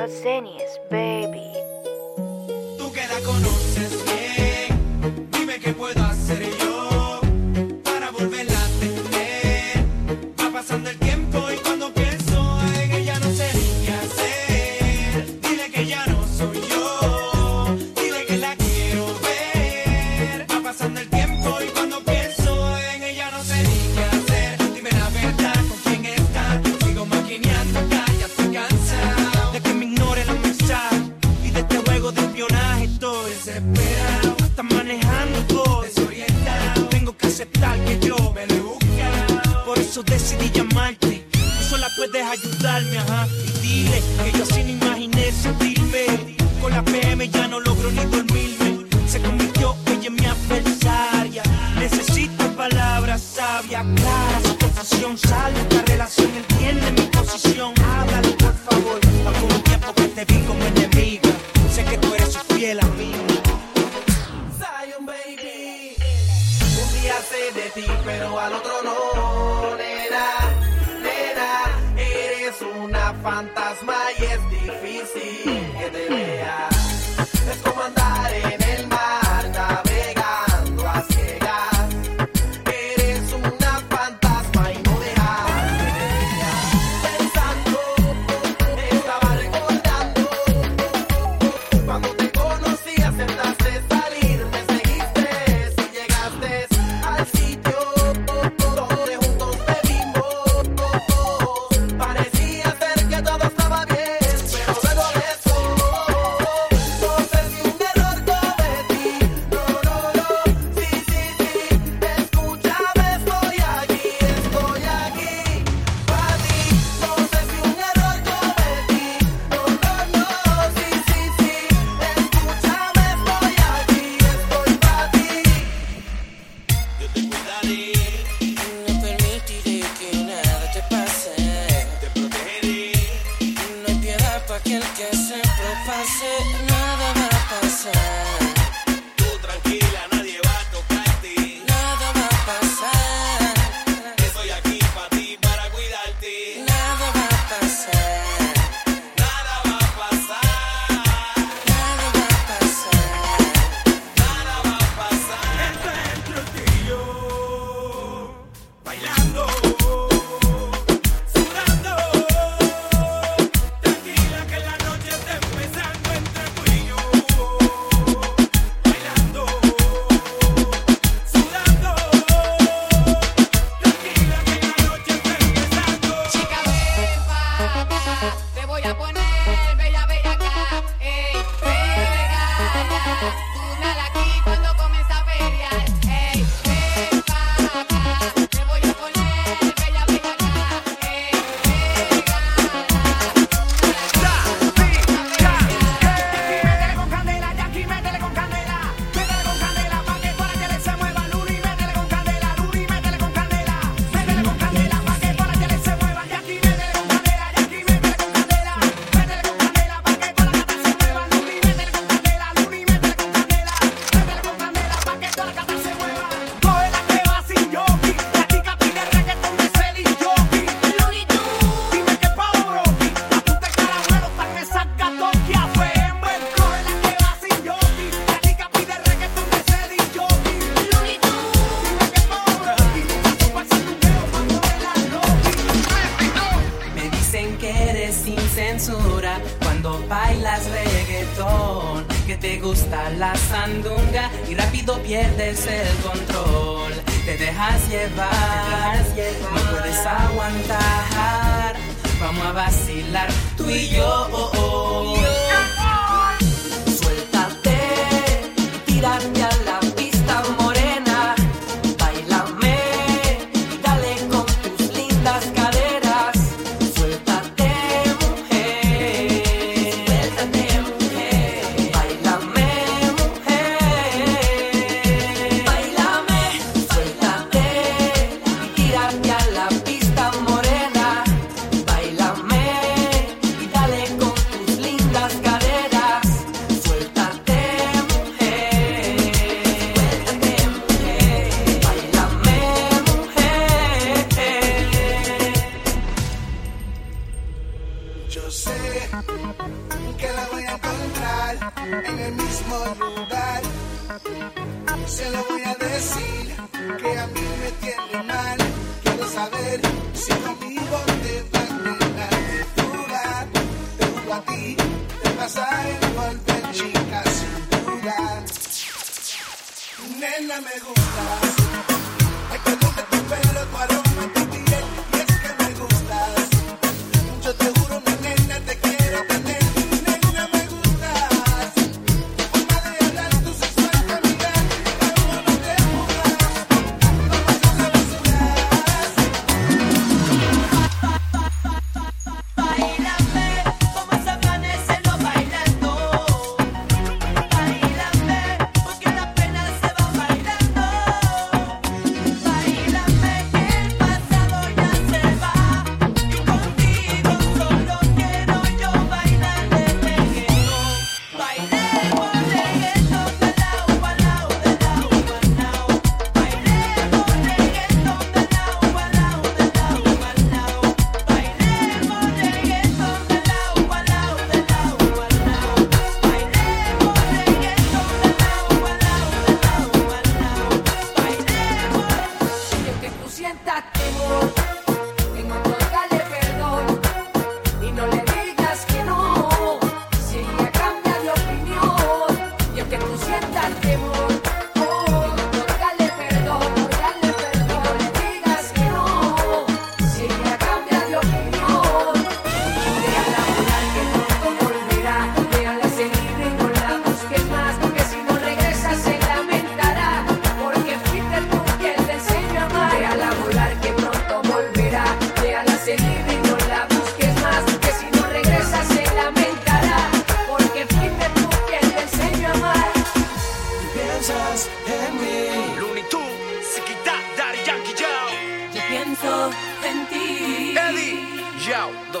Hot baby. Tú que la conoces. pero al otro no, nena, nena, eres una fantasma y es difícil que te vea. Es como andar en el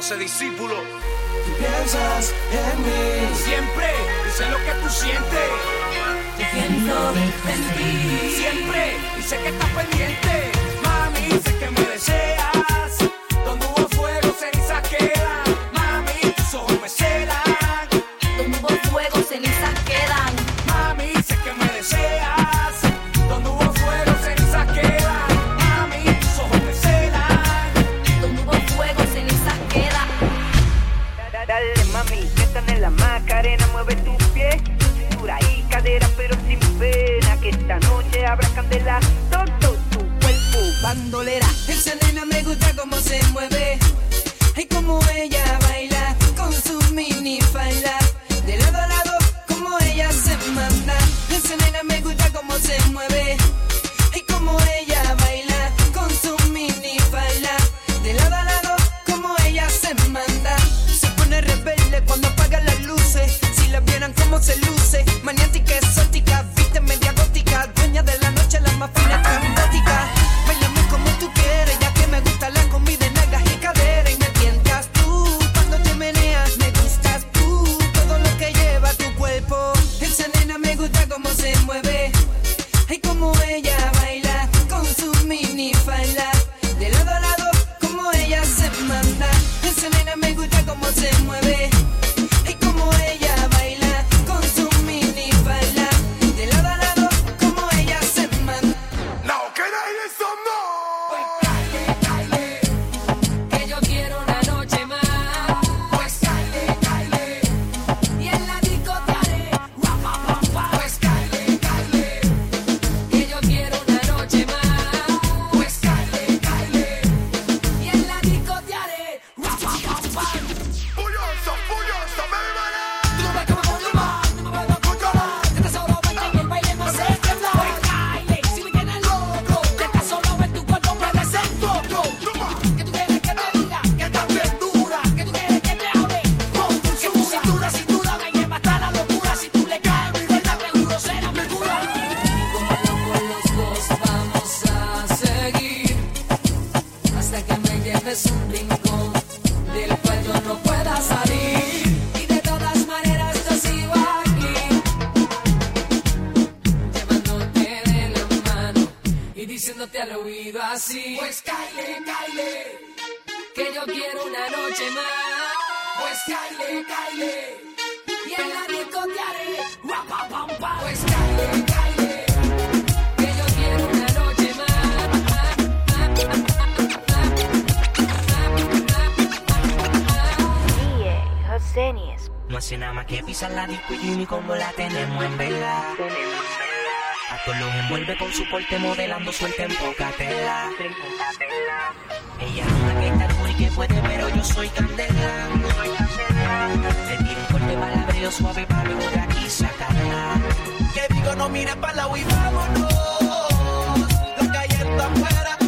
12 discípulos. Tú piensas en mí. Siempre dice lo que tú sientes. Te siento en ti. Siempre dice que estás pendiente. Mami, dice que me deseas. hace que me lleves un rincón del cual yo no pueda salir. Y de todas maneras yo sigo aquí, llevándote de la mano y diciéndote al oído así: Pues caile, caile, que yo quiero una noche más. Pues caile, caile, y en la disco te haré guapa, pam, pam. Pues caile. No hace nada más que pisar la disco y como la tenemos en vela. A todos los envuelve con su porte modelando suerte en poca tela. Ella es que está y que puede, pero yo soy candela. Le tiro un corte palabreo suave para luego de aquí sacarla. Que digo, no mires para la y vámonos. La calle afuera.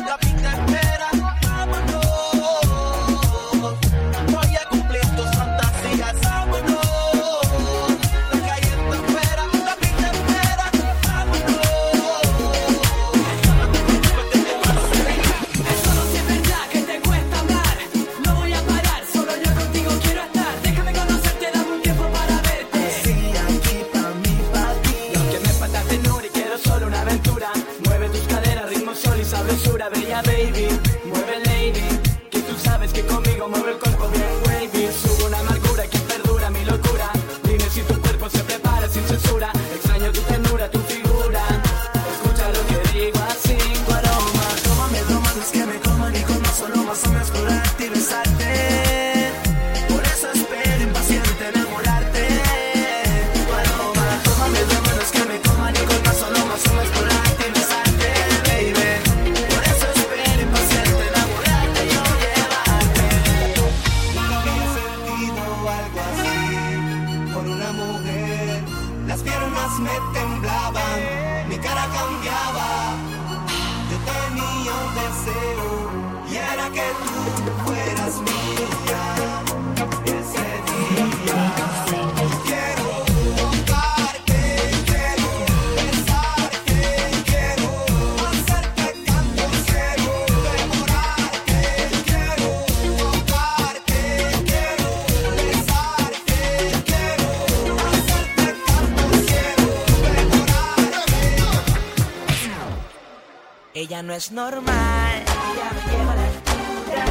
no es normal. Ella me lleva la altura,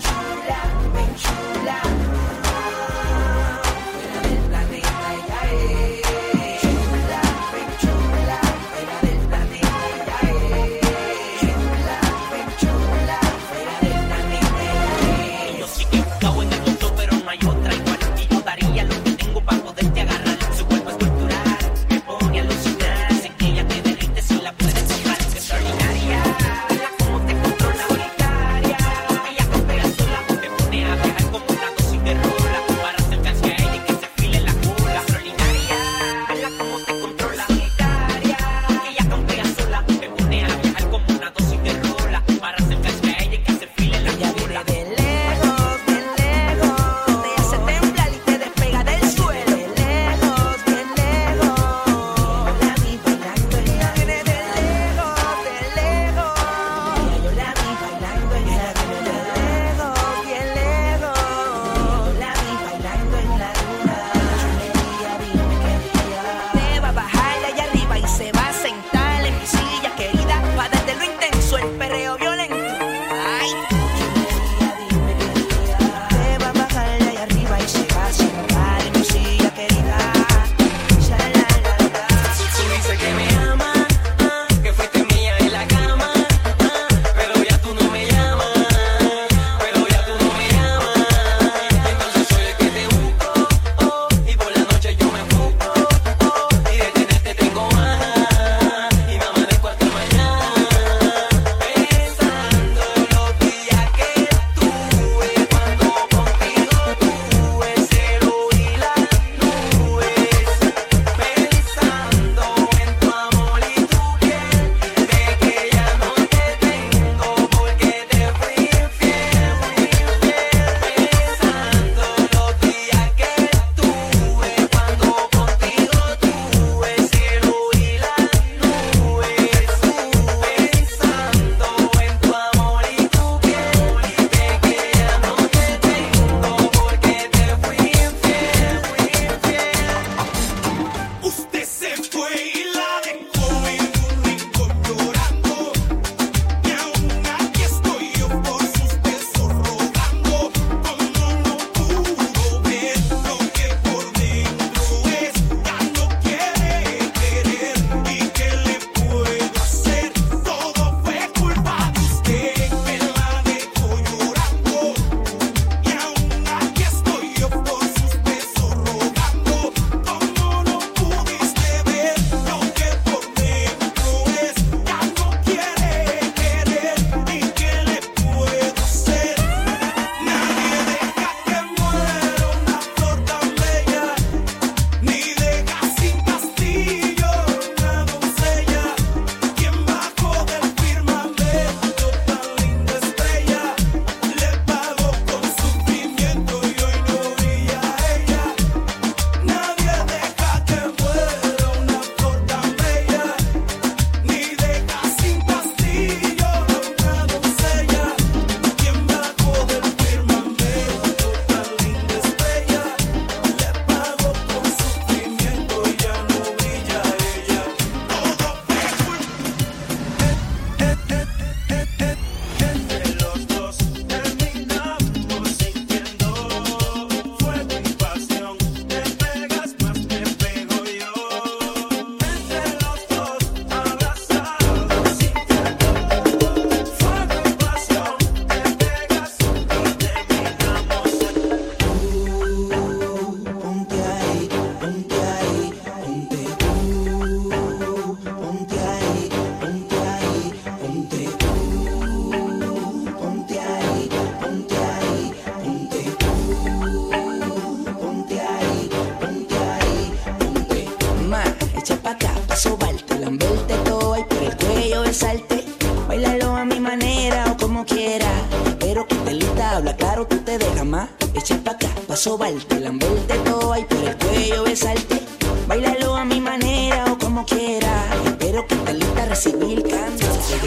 chula, me chula.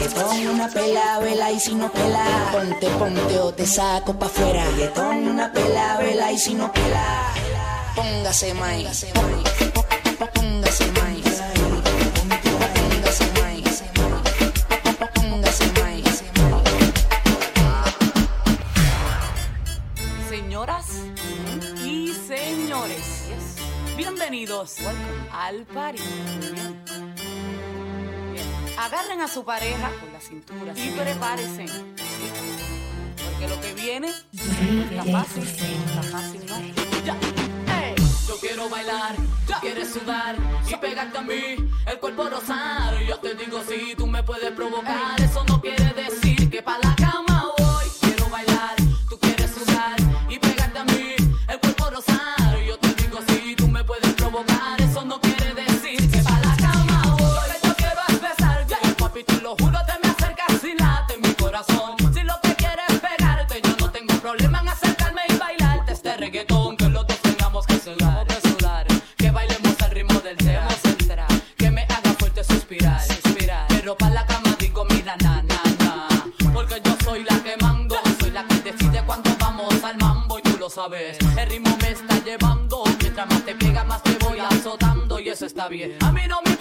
Reggaetón, una pela, vela y si no pela. Ponte, ponte o te saco pa' afuera. Reggaetón, una pela, vela y si no pela. Póngase, Mike. Póngase, Mike. Señoras y señores, bienvenidos al party agarren a su pareja con la cintura y prepárense. Porque lo que viene no está fácil, no está fácil, no. Yo quiero bailar, ya. quieres sudar y pegarte a mí, el cuerpo rosar. Yo te digo si sí, tú me puedes provocar, eso no quiere decir que palabras. que bailemos al ritmo del tema central, que me haga fuerte suspirar, suspirar, pero para la cama digo mira na na na, porque yo soy la que mando, soy la que decide cuando vamos al mambo y tú lo sabes, el ritmo me está llevando, mientras más te pega más te voy azotando y eso está bien, a mí no me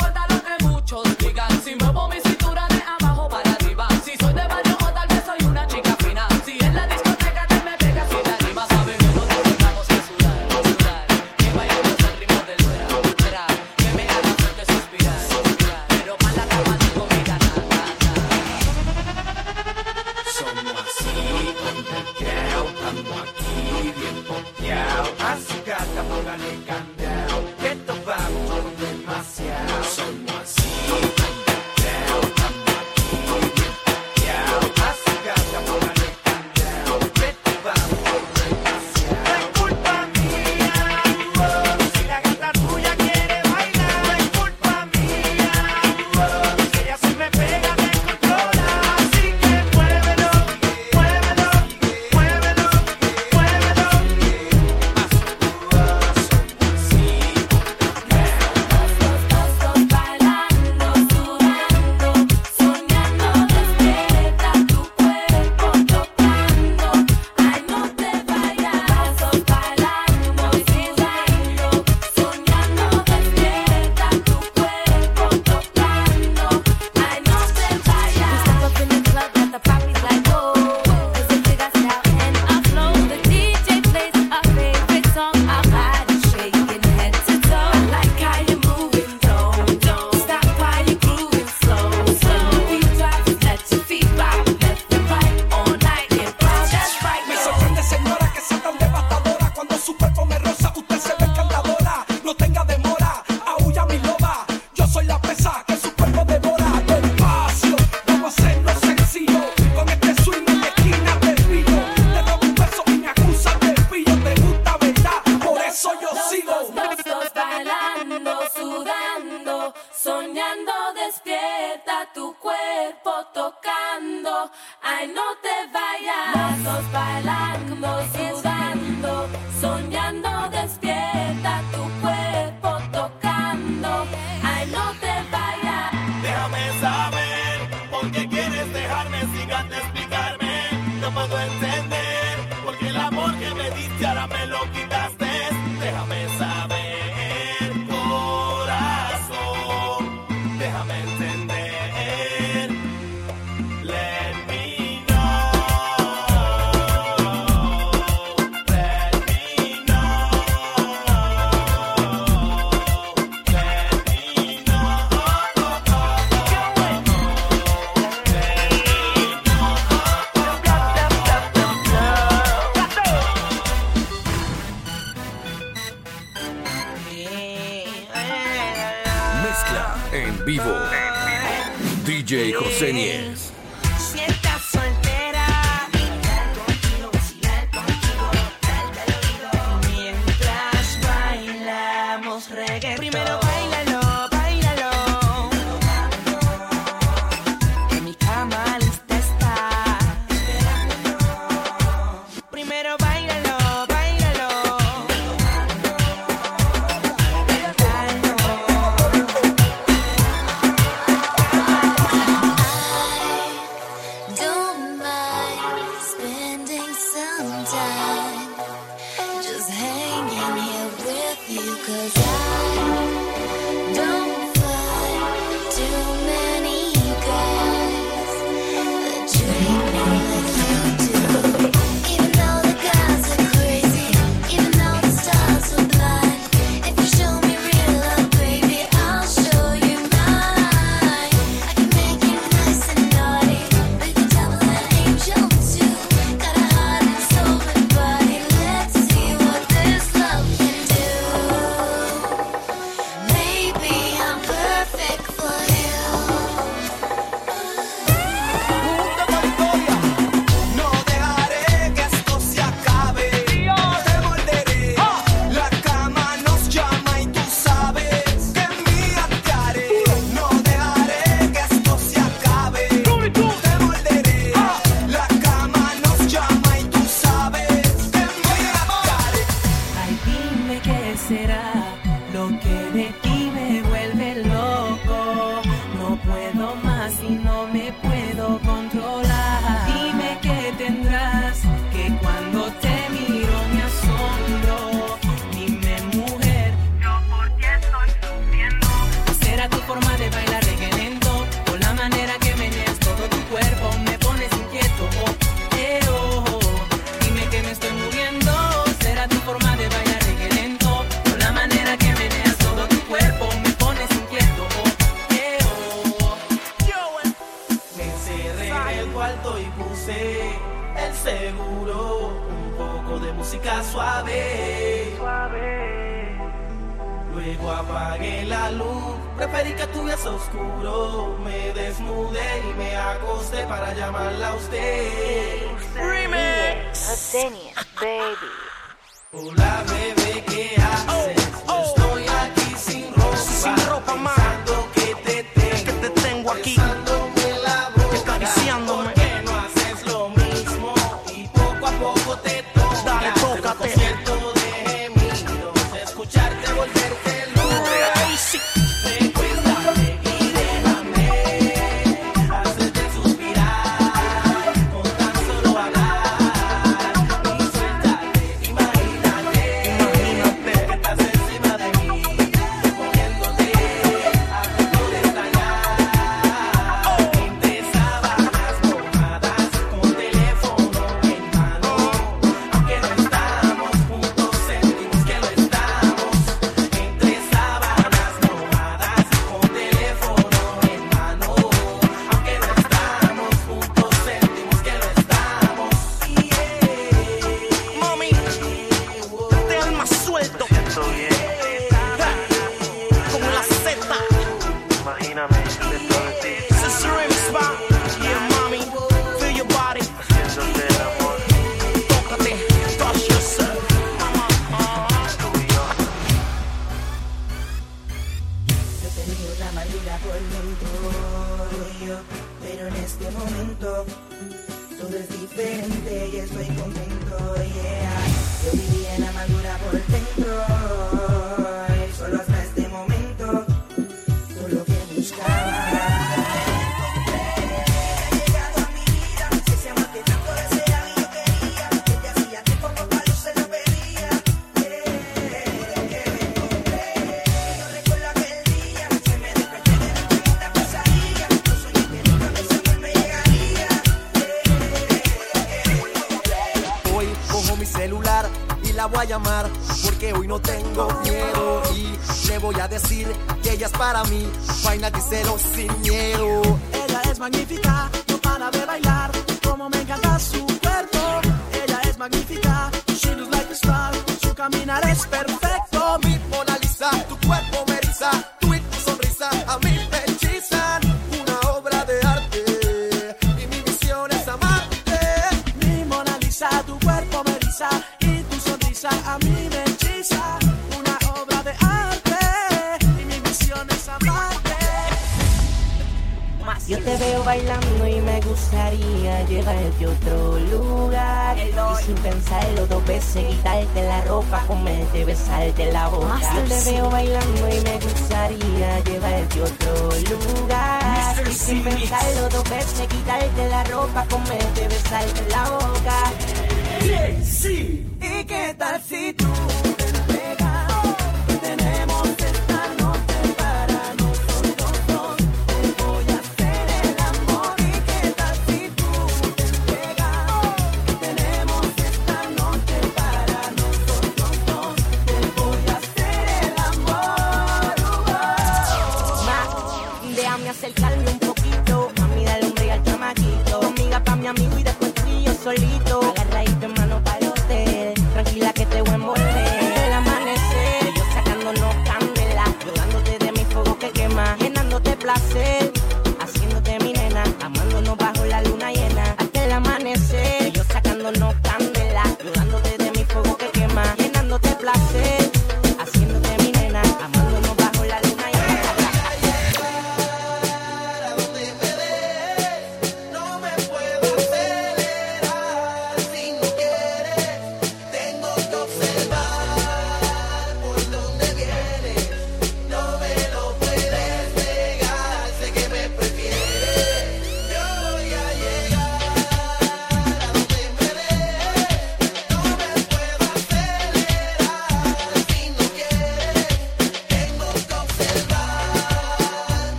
en este momento. Todo es diferente y estoy contento, yeah. Yo vivía en amargura por dentro. ella es para mí. Baila que cero sin miedo. Ella es magnífica, no para de bailar. Yo te veo bailando y me gustaría llevarte a otro lugar. Y sin pensarlo dos veces, quitarte la ropa, comerte, besarte la boca. Yo te veo bailando y me gustaría llevarte a otro lugar. Y sin pensarlo dos veces, quitarte la ropa, comerte, besarte la boca. ¿Y qué tal si tú?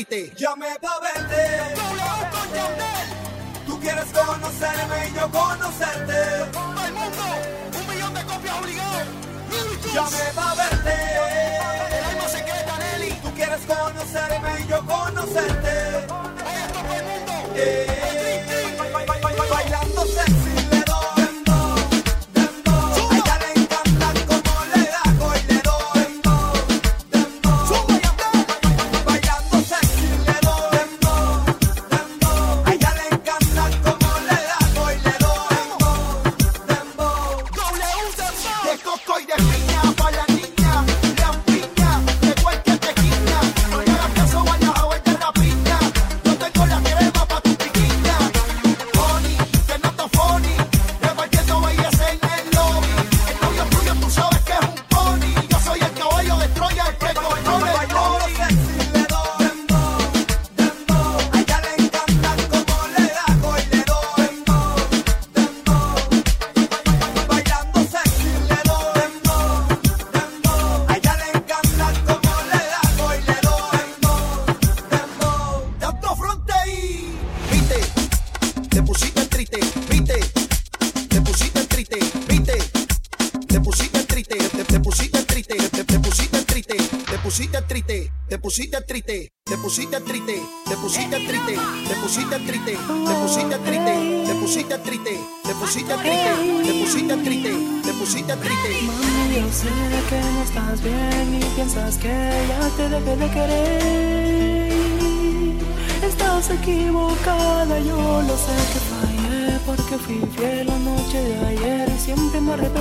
satélite. Llame pa' verte. con Yandel. Tú quieres conocerme y yo conocerte. Al mundo, un millón de copias obligado. Llame pa' verte. El alma secreta, Nelly. Tú quieres conocerme y yo conocerte. Oye, el mundo. Eh. Bailando sexy. infiel la noche de ayer siempre me arrepiento.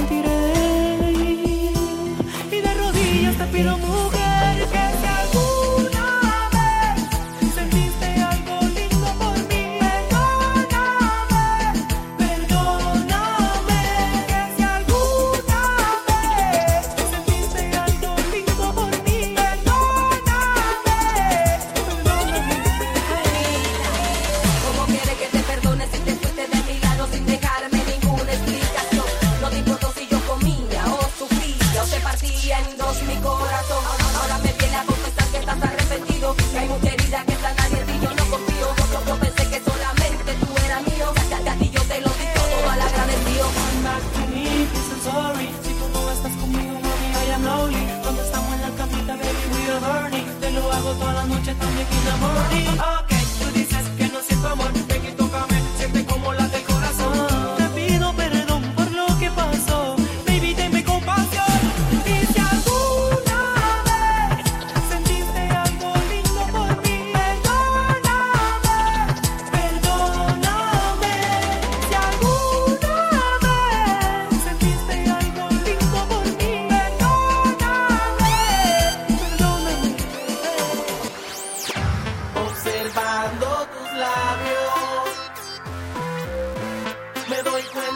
me doy cuenta.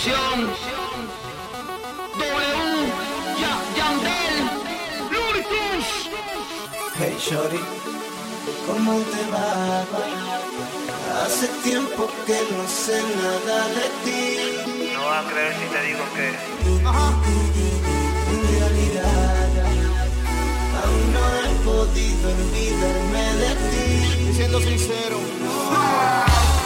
producción. W. Yandel. Hey, Shorty. ¿Cómo te va? Hace tiempo que no sé nada de ti. No vas a creer si te digo que. En realidad, aún no he podido olvidarme de ti. Siendo sincero. No.